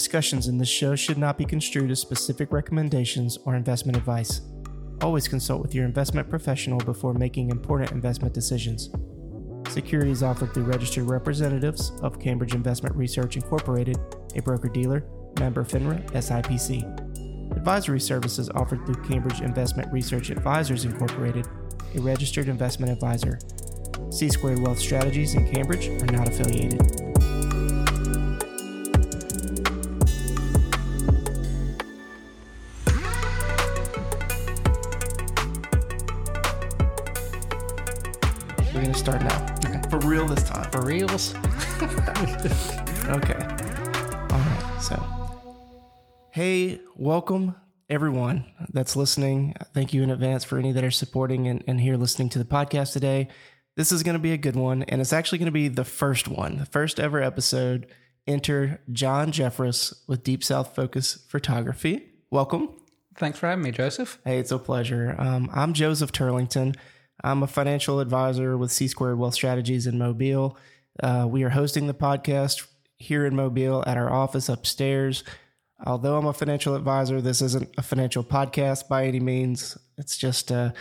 Discussions in this show should not be construed as specific recommendations or investment advice. Always consult with your investment professional before making important investment decisions. Securities offered through registered representatives of Cambridge Investment Research Incorporated, a broker dealer, member FINRA, SIPC. Advisory services offered through Cambridge Investment Research Advisors Incorporated, a registered investment advisor. C Squared Wealth Strategies in Cambridge are not affiliated. Start now. Okay. For real this time. For reals? Okay. All right. So, hey, welcome everyone that's listening. Thank you in advance for any that are supporting and, and here listening to the podcast today. This is going to be a good one, and it's actually going to be the first one, the first ever episode. Enter John Jeffress with Deep South Focus Photography. Welcome. Thanks for having me, Joseph. Hey, it's a pleasure. Um, I'm Joseph Turlington. I'm a financial advisor with C Squared Wealth Strategies in Mobile. Uh, we are hosting the podcast here in Mobile at our office upstairs. Although I'm a financial advisor, this isn't a financial podcast by any means. It's just a,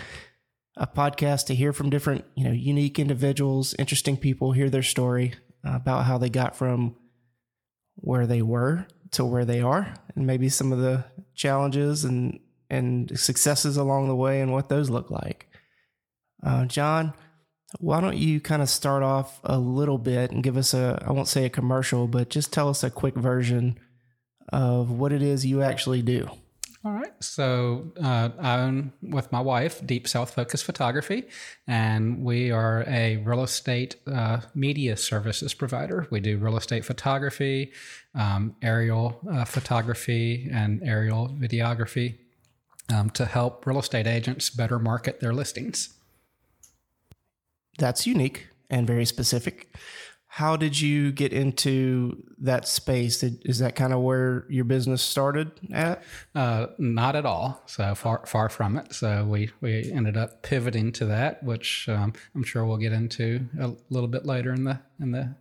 a podcast to hear from different, you know, unique individuals, interesting people, hear their story uh, about how they got from where they were to where they are, and maybe some of the challenges and and successes along the way, and what those look like. Uh, John, why don't you kind of start off a little bit and give us a, I won't say a commercial, but just tell us a quick version of what it is you actually do. All right. So uh, I own with my wife Deep South Focus Photography, and we are a real estate uh, media services provider. We do real estate photography, um, aerial uh, photography, and aerial videography um, to help real estate agents better market their listings. That's unique and very specific. How did you get into that space? Did, is that kind of where your business started at? Uh, not at all. So far, far from it. So we we ended up pivoting to that, which um, I'm sure we'll get into a little bit later in the in the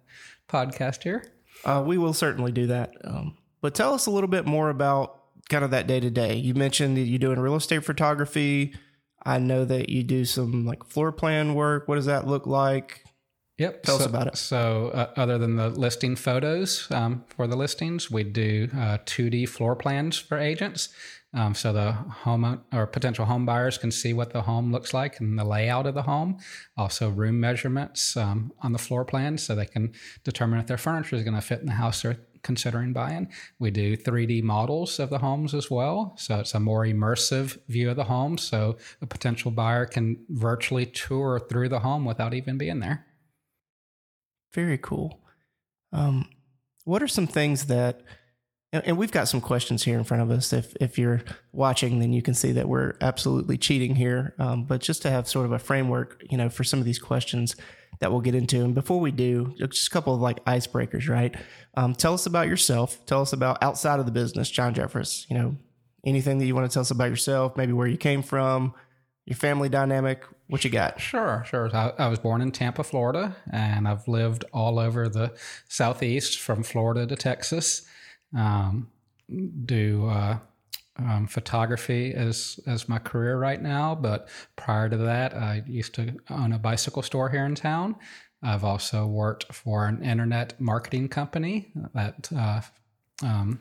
podcast here. Uh, we will certainly do that. Um, but tell us a little bit more about kind of that day to day. You mentioned that you're doing real estate photography. I know that you do some like floor plan work. What does that look like? Yep. Tell so, us about it. So, uh, other than the listing photos um, for the listings, we do uh, 2D floor plans for agents. Um, so the home or potential home buyers can see what the home looks like and the layout of the home. Also, room measurements um, on the floor plan, so they can determine if their furniture is going to fit in the house they're considering buying. We do 3D models of the homes as well, so it's a more immersive view of the home. So a potential buyer can virtually tour through the home without even being there. Very cool. Um, what are some things that, and, we've got some questions here in front of us. If if you're watching, then you can see that we're absolutely cheating here. Um, but just to have sort of a framework, you know, for some of these questions that we'll get into. And before we do, just a couple of like icebreakers, right? Um, tell us about yourself. Tell us about outside of the business, John Jeffress. You know, anything that you want to tell us about yourself, maybe where you came from, your family dynamic. What you got? Sure, sure. I, I, was born in Tampa, Florida, and I've lived all over the southeast, from Florida to Texas. Um, do uh, um, photography as as my career right now, but prior to that, I used to own a bicycle store here in town. I've also worked for an internet marketing company that uh, um,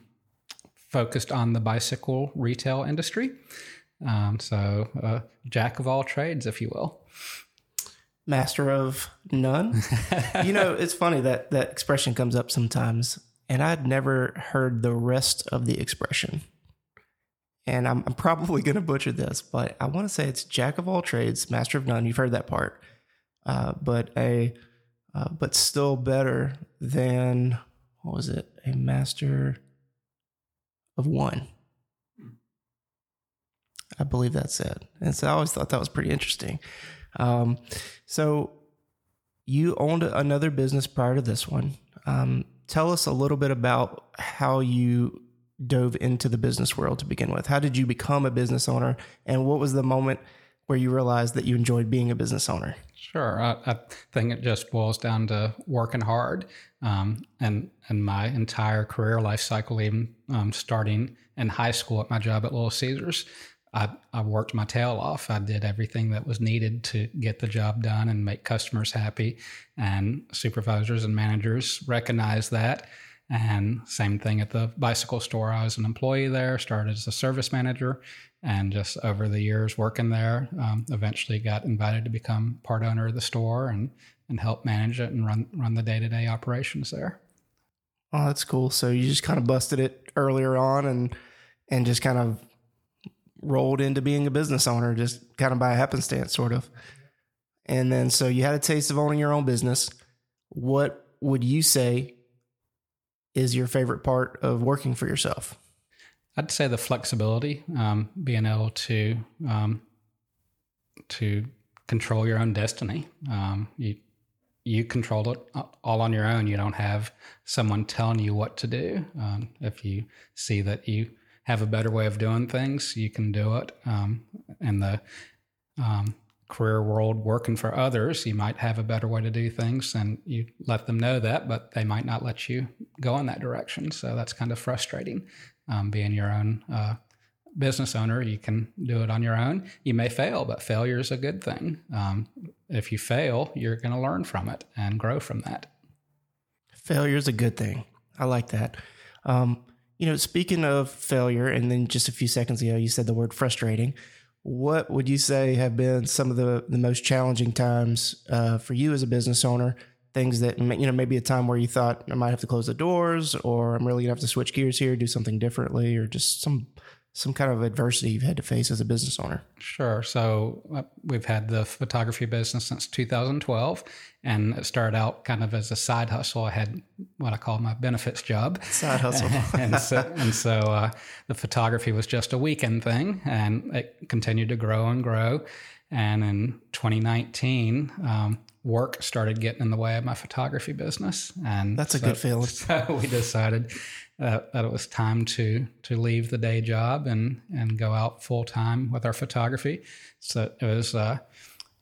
focused on the bicycle retail industry. Um, so, uh, jack of all trades, if you will. Master of none. you know, it's funny that that expression comes up sometimes, and I'd never heard the rest of the expression. And I'm, I'm probably going to butcher this, but I want to say it's jack of all trades, master of none. You've heard that part, uh, but a uh, but still better than what was it? A master of one. I believe that's it. And so I always thought that was pretty interesting. Um, so you owned another business prior to this one. Um, tell us a little bit about how you dove into the business world to begin with. How did you become a business owner, and what was the moment where you realized that you enjoyed being a business owner? Sure. I, I think it just boils down to working hard. Um, and, and my entire career life cycle, even um, starting in high school at my job at Little Caesars, I, I worked my tail off. I did everything that was needed to get the job done and make customers happy. And supervisors and managers recognize that. And same thing at the bicycle store. I was an employee there, started as a service manager, and just over the years working there, um, eventually got invited to become part owner of the store and and help manage it and run run the day to day operations there. Oh, that's cool. So you just kind of busted it earlier on and and just kind of rolled into being a business owner, just kind of by happenstance, sort of. And then so you had a taste of owning your own business. What would you say is your favorite part of working for yourself? I'd say the flexibility, um, being able to um, to control your own destiny. Um, you you control it all on your own. You don't have someone telling you what to do. Um, if you see that you have a better way of doing things, you can do it. Um, in the um, career world, working for others, you might have a better way to do things, and you let them know that, but they might not let you go in that direction. So that's kind of frustrating. Um, being your own uh, business owner, you can do it on your own. You may fail, but failure is a good thing. Um, if you fail, you're going to learn from it and grow from that. Failure is a good thing. I like that. Um, you know, speaking of failure, and then just a few seconds ago, you said the word frustrating. What would you say have been some of the, the most challenging times uh, for you as a business owner? Things that, you know, maybe a time where you thought I might have to close the doors or I'm really to have to switch gears here, do something differently, or just some some kind of adversity you've had to face as a business owner? Sure. So uh, we've had the photography business since 2012, and it started out kind of as a side hustle. I had what I call my benefits job. Side hustle. and so, and so uh, the photography was just a weekend thing, and it continued to grow and grow. And in 2019, um, work started getting in the way of my photography business, and that's a good feeling. So we decided uh, that it was time to to leave the day job and and go out full time with our photography. So it was uh,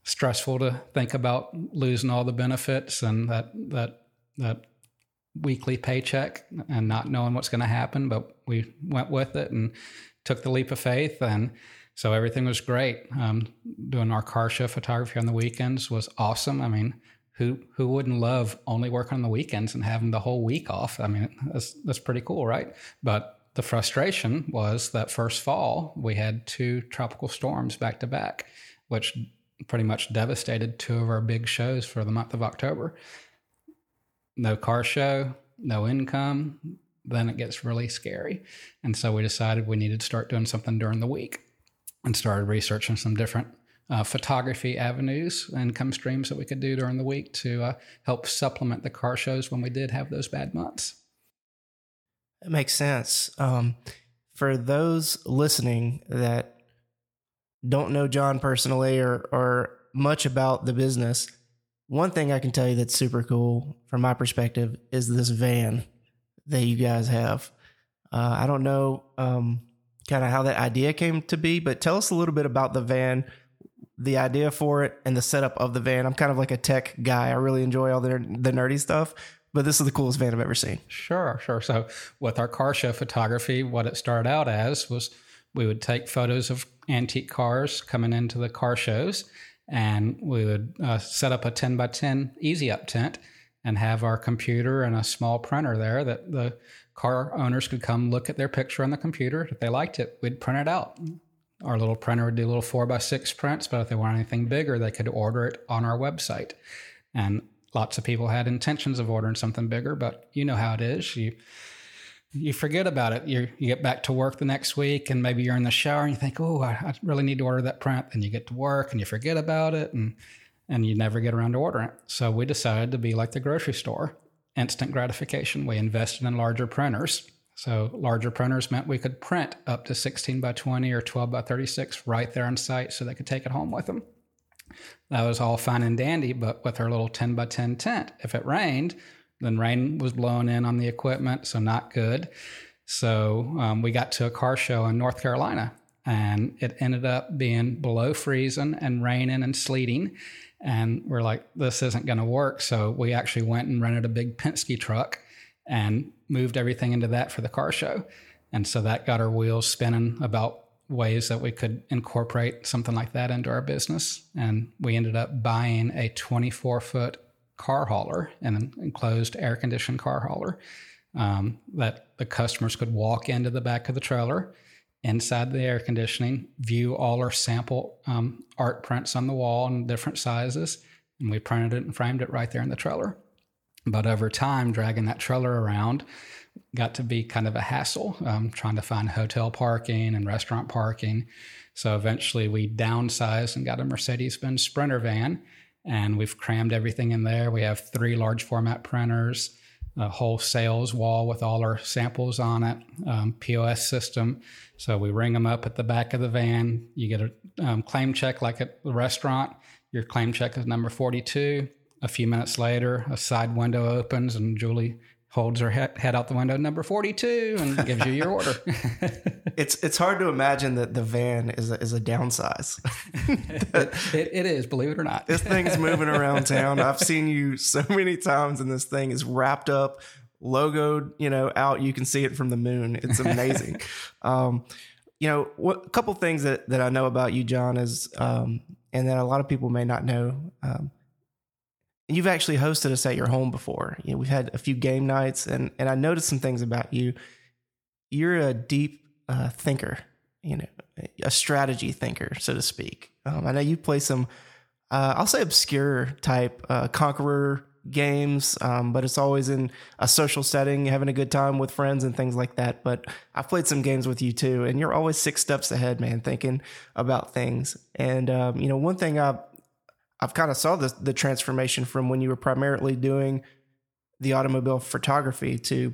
stressful to think about losing all the benefits and that that that weekly paycheck and not knowing what's going to happen. But we went with it and took the leap of faith and. So everything was great. Um, doing our car show photography on the weekends was awesome. I mean, who who wouldn't love only working on the weekends and having the whole week off? I mean, that's that's pretty cool, right? But the frustration was that first fall we had two tropical storms back to back, which pretty much devastated two of our big shows for the month of October. No car show, no income, then it gets really scary. And so we decided we needed to start doing something during the week and started researching some different uh, photography avenues, and income streams that we could do during the week to uh, help supplement the car shows when we did have those bad months. It makes sense. Um, for those listening that don't know John personally or, or much about the business, one thing I can tell you that's super cool from my perspective is this van that you guys have. Uh, I don't know um, kind of how that idea came to be, but tell us a little bit about the van the idea for it and the setup of the van. I'm kind of like a tech guy. I really enjoy all the the nerdy stuff, but this is the coolest van I've ever seen. Sure, sure. So with our car show photography, what it started out as was we would take photos of antique cars coming into the car shows, and we would uh, set up a 10 by 10 easy up tent and have our computer and a small printer there that the car owners could come look at their picture on the computer. If they liked it, we'd print it out our little printer would do little four by six prints, but if they want anything bigger, they could order it on our website. And lots of people had intentions of ordering something bigger, but you know how it is. You you forget about it. You you get back to work the next week, and maybe you're in the shower and you think, "Oh, I, I really need to order that print." And you get to work and you forget about it, and and you never get around to ordering it. So we decided to be like the grocery store, instant gratification. We invested in larger printers so larger printers meant we could print up to 16 by 20 or 12 by 36 right there on site so they could take it home with them. That was all fine and dandy, but with our little 10 by 10 tent, if it rained, then rain was blowing in on the equipment, so not good. So um, we got to a car show in North Carolina, and it ended up being below freezing and raining and sleeting. And we're like, this isn't going to work. So we actually went and rented a big Penske truck and moved everything into that for the car show. And so that got our wheels spinning about ways that we could incorporate something like that into our business. And we ended up buying a 24 foot car hauler, an enclosed air conditioned car hauler um, that the customers could walk into the back of the trailer inside the air conditioning, view all our sample um, art prints on the wall in different sizes. And we printed it and framed it right there in the trailer. But over time, dragging that trailer around got to be kind of a hassle, um, trying to find hotel parking and restaurant parking. So eventually we downsized and got a Mercedes Benz Sprinter van, and we've crammed everything in there. We have three large format printers, a whole sales wall with all our samples on it, um, POS system. So we ring them up at the back of the van. You get a um, claim check like at the restaurant. Your claim check is number 42. A few minutes later, a side window opens and Julie holds her head, out the window, number 42, and gives you your order. it's it's hard to imagine that the van is a, is a downsize. it, it, it is, believe it or not. this thing's moving around town. I've seen you so many times, and this thing is wrapped up, logoed, you know, out. You can see it from the moon. It's amazing. um, you know, what, a couple things that, that I know about you, John, is, um, and that a lot of people may not know. Um, you've actually hosted us at your home before. You know, we've had a few game nights, and and I noticed some things about you. You're a deep uh, thinker, you know, a strategy thinker, so to speak. Um, I know you play some, uh, I'll say obscure type uh, conqueror games, um, but it's always in a social setting, having a good time with friends and things like that. But I've played some games with you too, and you're always six steps ahead, man, thinking about things. And um, you know, one thing I I've kind of saw the the transformation from when you were primarily doing the automobile photography to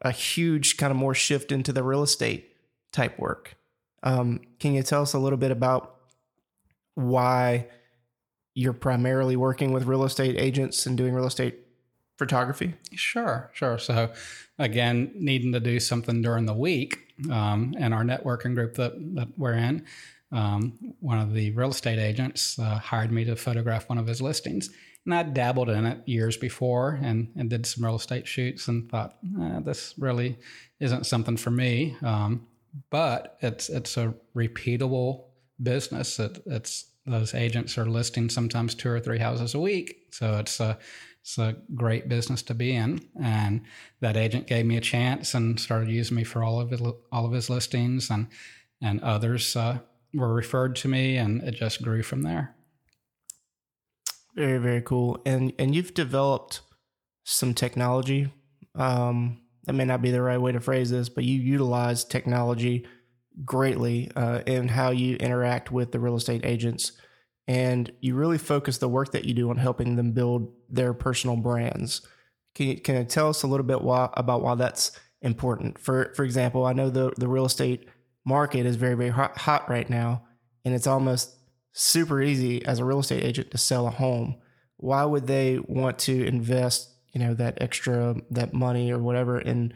a huge kind of more shift into the real estate type work. Um, can you tell us a little bit about why you're primarily working with real estate agents and doing real estate photography? Sure, sure. So, again, needing to do something during the week, um, and our networking group that, that we're in, um, one of the real estate agents uh, hired me to photograph one of his listings. And I dabbled in it years before and, and did some real estate shoots and thought, eh, this really isn't something for me. Um, but it's it's a repeatable business. It, it's those agents are listing sometimes two or three houses a week, so it's a it's a great business to be in. And that agent gave me a chance and started using me for all of his all of his listings and and others uh, were referred to me, and it just grew from there. Very very cool. And and you've developed some technology. Um, that may not be the right way to phrase this, but you utilize technology greatly uh, in how you interact with the real estate agents. And you really focus the work that you do on helping them build their personal brands. Can you, can you tell us a little bit why, about why that's important? For for example, I know the the real estate market is very, very hot, right now, and it's almost super easy as a real estate agent to sell a home. Why would they want to invest, you know, that extra that money or whatever in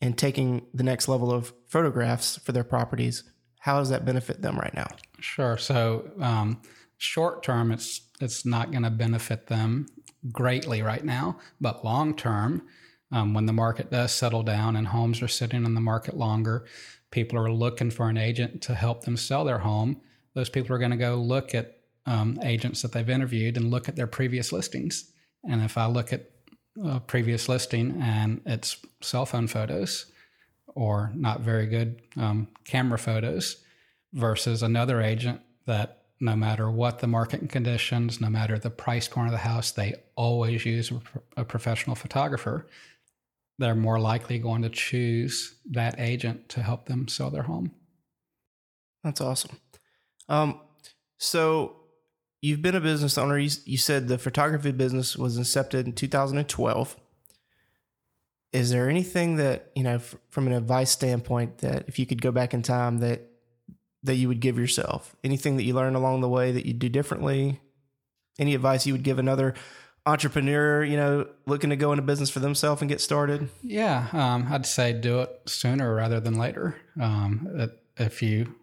in taking the next level of photographs for their properties? How does that benefit them right now? Sure. So um, short term, it's it's not going to benefit them greatly right now, but long term, um, when the market does settle down and homes are sitting in the market longer, people are looking for an agent to help them sell their home, those people are going to go look at um, agents that they've interviewed and look at their previous listings. And if I look at a previous listing and it's cell phone photos or not very good um, camera photos versus another agent that no matter what the market conditions, no matter the price point of the house, they always use a professional photographer they're more likely going to choose that agent to help them sell their home. That's awesome. Um, so you've been a business owner. You, you said the photography business was incepted in 2012. Is there anything that you know, f- from an advice standpoint, that if you could go back in time, that that you would give yourself? Anything that you learned along the way that you'd do differently? Any advice you would give another entrepreneur, you know, looking to go into business for themselves and get started? Yeah, um, I'd say do it sooner rather than later. Um, if you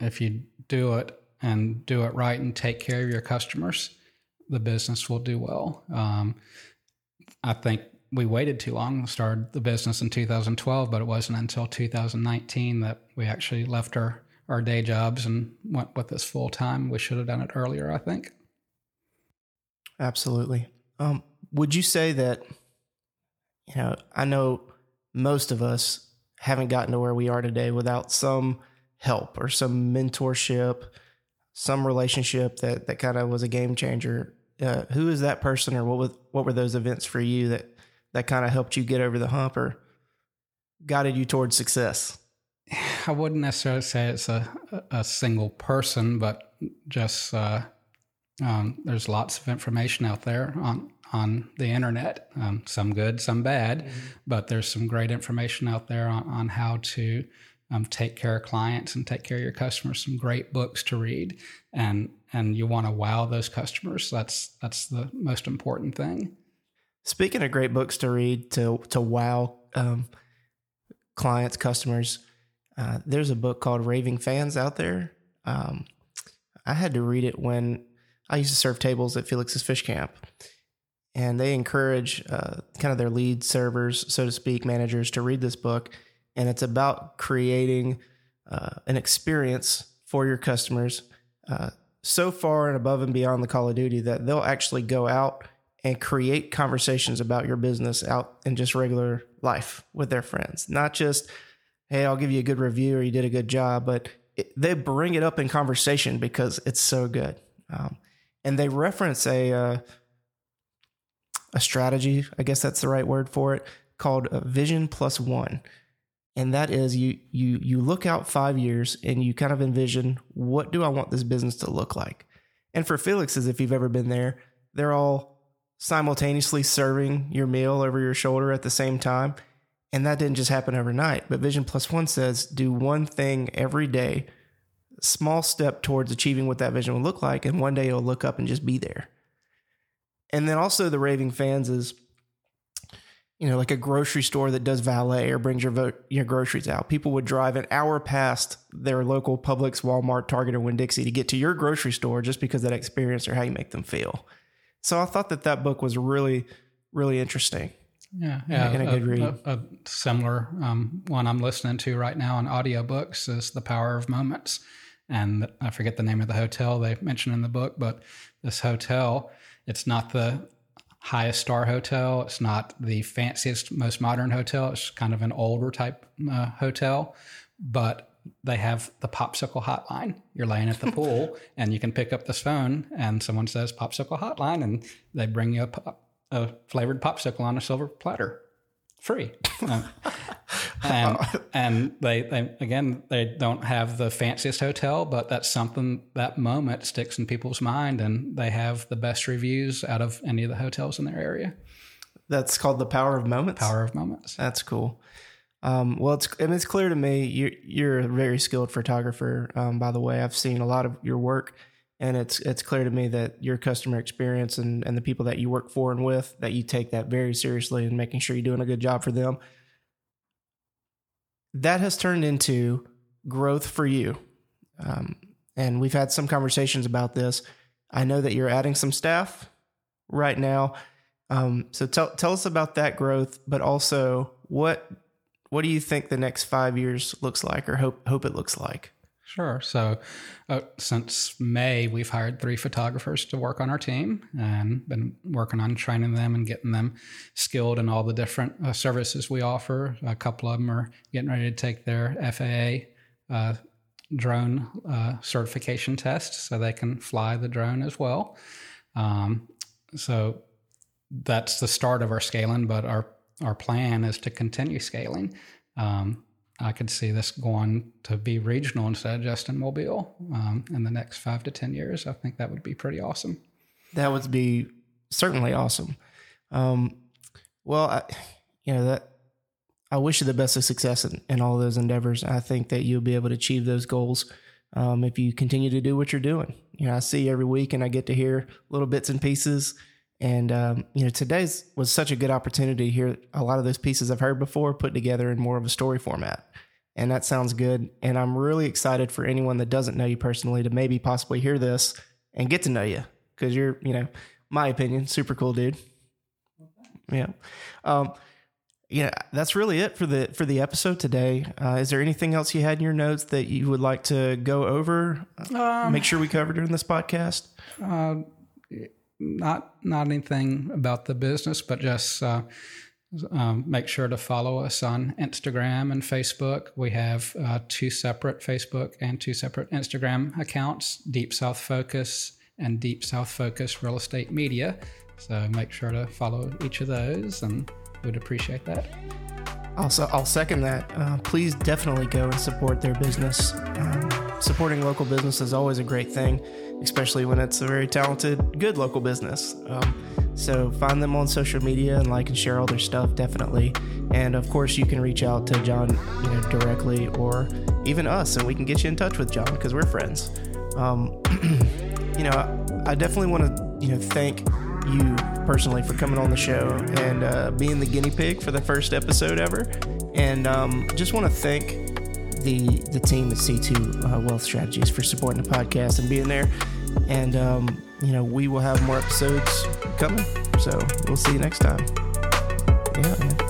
if you do it and do it right and take care of your customers, the business will do well. Um, I think we waited too long. Started the business in 2012, but it wasn't until 2019 that we actually left our our day jobs and went with this full time. We should have done it earlier, I think. Absolutely. Um, would you say that, you know, I know most of us haven't gotten to where we are today without some help or some mentorship, some relationship that, that kind of was a game changer. Uh, who is that person or what was, what were those events for you that, that kind of helped you get over the hump or guided you towards success? I wouldn't necessarily say it's a, a single person, but just uh, um, there's lots of information out there on on the internet, um, some good, some bad, mm-hmm. but there's some great information out there on, on how to um, take care of clients and take care of your customers. Some great books to read, and and you want to wow those customers. That's that's the most important thing. Speaking of great books to read to to wow um, clients, customers, uh, there's a book called Raving Fans out there. Um, I had to read it when I used to serve tables at Felix's Fish Camp, and they encourage uh, kind of their lead servers, so to speak, managers to read this book. And it's about creating uh, an experience for your customers uh, so far and above and beyond the Call of Duty that they'll actually go out and create conversations about your business out in just regular life with their friends, not just hey, I'll give you a good review or you did a good job, but it, they bring it up in conversation because it's so good. Um, and they reference a uh, a strategy, I guess that's the right word for it, called Vision Plus One, and that is you you you look out five years and you kind of envision what do I want this business to look like. And for Felix's, if you've ever been there, they're all simultaneously serving your meal over your shoulder at the same time and that didn't just happen overnight. But Vision Plus One says do one thing every day, small step towards achieving what that vision will look like. And one day it'll look up and just be there. And then also the raving fans is, you know, like a grocery store that does valet or brings your vote, your groceries out. People would drive an hour past their local Publix, Walmart, Target, or Winn Dixie to get to your grocery store just because that experience or how you make them feel. So I thought that that book was really, really interesting. Yeah, yeah. a, good read. A, a similar um, one I'm listening to right now on audiobooks is The Power of Moments. And I forget the name of the hotel they mention in the book, but this hotel, it's not the highest star hotel. It's not the fanciest, most modern hotel. It's kind of an older type uh, hotel, but they have the popsicle hotline. You're laying at the pool and you can pick up this phone and someone says popsicle hotline and they bring you a a flavored popsicle on a silver platter, free. Uh, and, and they, they again they don't have the fanciest hotel, but that's something that moment sticks in people's mind, and they have the best reviews out of any of the hotels in their area. That's called the power of moments. Power of moments. That's cool. Um, well, it's I mean, it's clear to me you're you're a very skilled photographer. Um, by the way, I've seen a lot of your work and it's it's clear to me that your customer experience and, and the people that you work for and with that you take that very seriously and making sure you're doing a good job for them that has turned into growth for you. Um, and we've had some conversations about this. I know that you're adding some staff right now. Um, so tell, tell us about that growth but also what what do you think the next five years looks like or hope hope it looks like Sure. So, uh, since May, we've hired three photographers to work on our team and been working on training them and getting them skilled in all the different uh, services we offer. A couple of them are getting ready to take their FAA uh, drone uh, certification test so they can fly the drone as well. Um, so, that's the start of our scaling, but our, our plan is to continue scaling. Um, I could see this going to be regional instead of just in Mobile um, in the next five to 10 years. I think that would be pretty awesome. That would be certainly awesome. Um, well, I, you know, that I wish you the best of success in, in all those endeavors. I think that you'll be able to achieve those goals um, if you continue to do what you're doing. You know, I see you every week and I get to hear little bits and pieces and um, you know, today's was such a good opportunity to hear a lot of those pieces I've heard before put together in more of a story format. and that sounds good. And I'm really excited for anyone that doesn't know you personally to maybe possibly hear this and get to know you because you're, you know, my opinion, super cool dude. Yeah. Um, yeah, that's really it for the for the episode today. Uh, is there anything else you had in your notes that you would like to go over? Um, make sure we covered during this podcast. Uh, not not anything about the business, but just uh, um, make sure to follow us on Instagram and Facebook. We have uh, two separate Facebook and two separate Instagram accounts: Deep South Focus and Deep South Focus Real Estate Media. So make sure to follow each of those and would appreciate that. Also, I'll second that. Uh, please definitely go and support their business. Um, supporting local business is always a great thing, especially when it's a very talented, good local business. Um, so find them on social media and like and share all their stuff, definitely. And of course, you can reach out to John, you know, directly or even us, and we can get you in touch with John because we're friends. Um, you know, I definitely want to, you know, thank you personally for coming on the show and uh, being the guinea pig for the first episode ever. And um, just want to thank the the team at C2 uh, Wealth Strategies for supporting the podcast and being there. And um, you know, we will have more episodes coming. So we'll see you next time. Yeah. Man.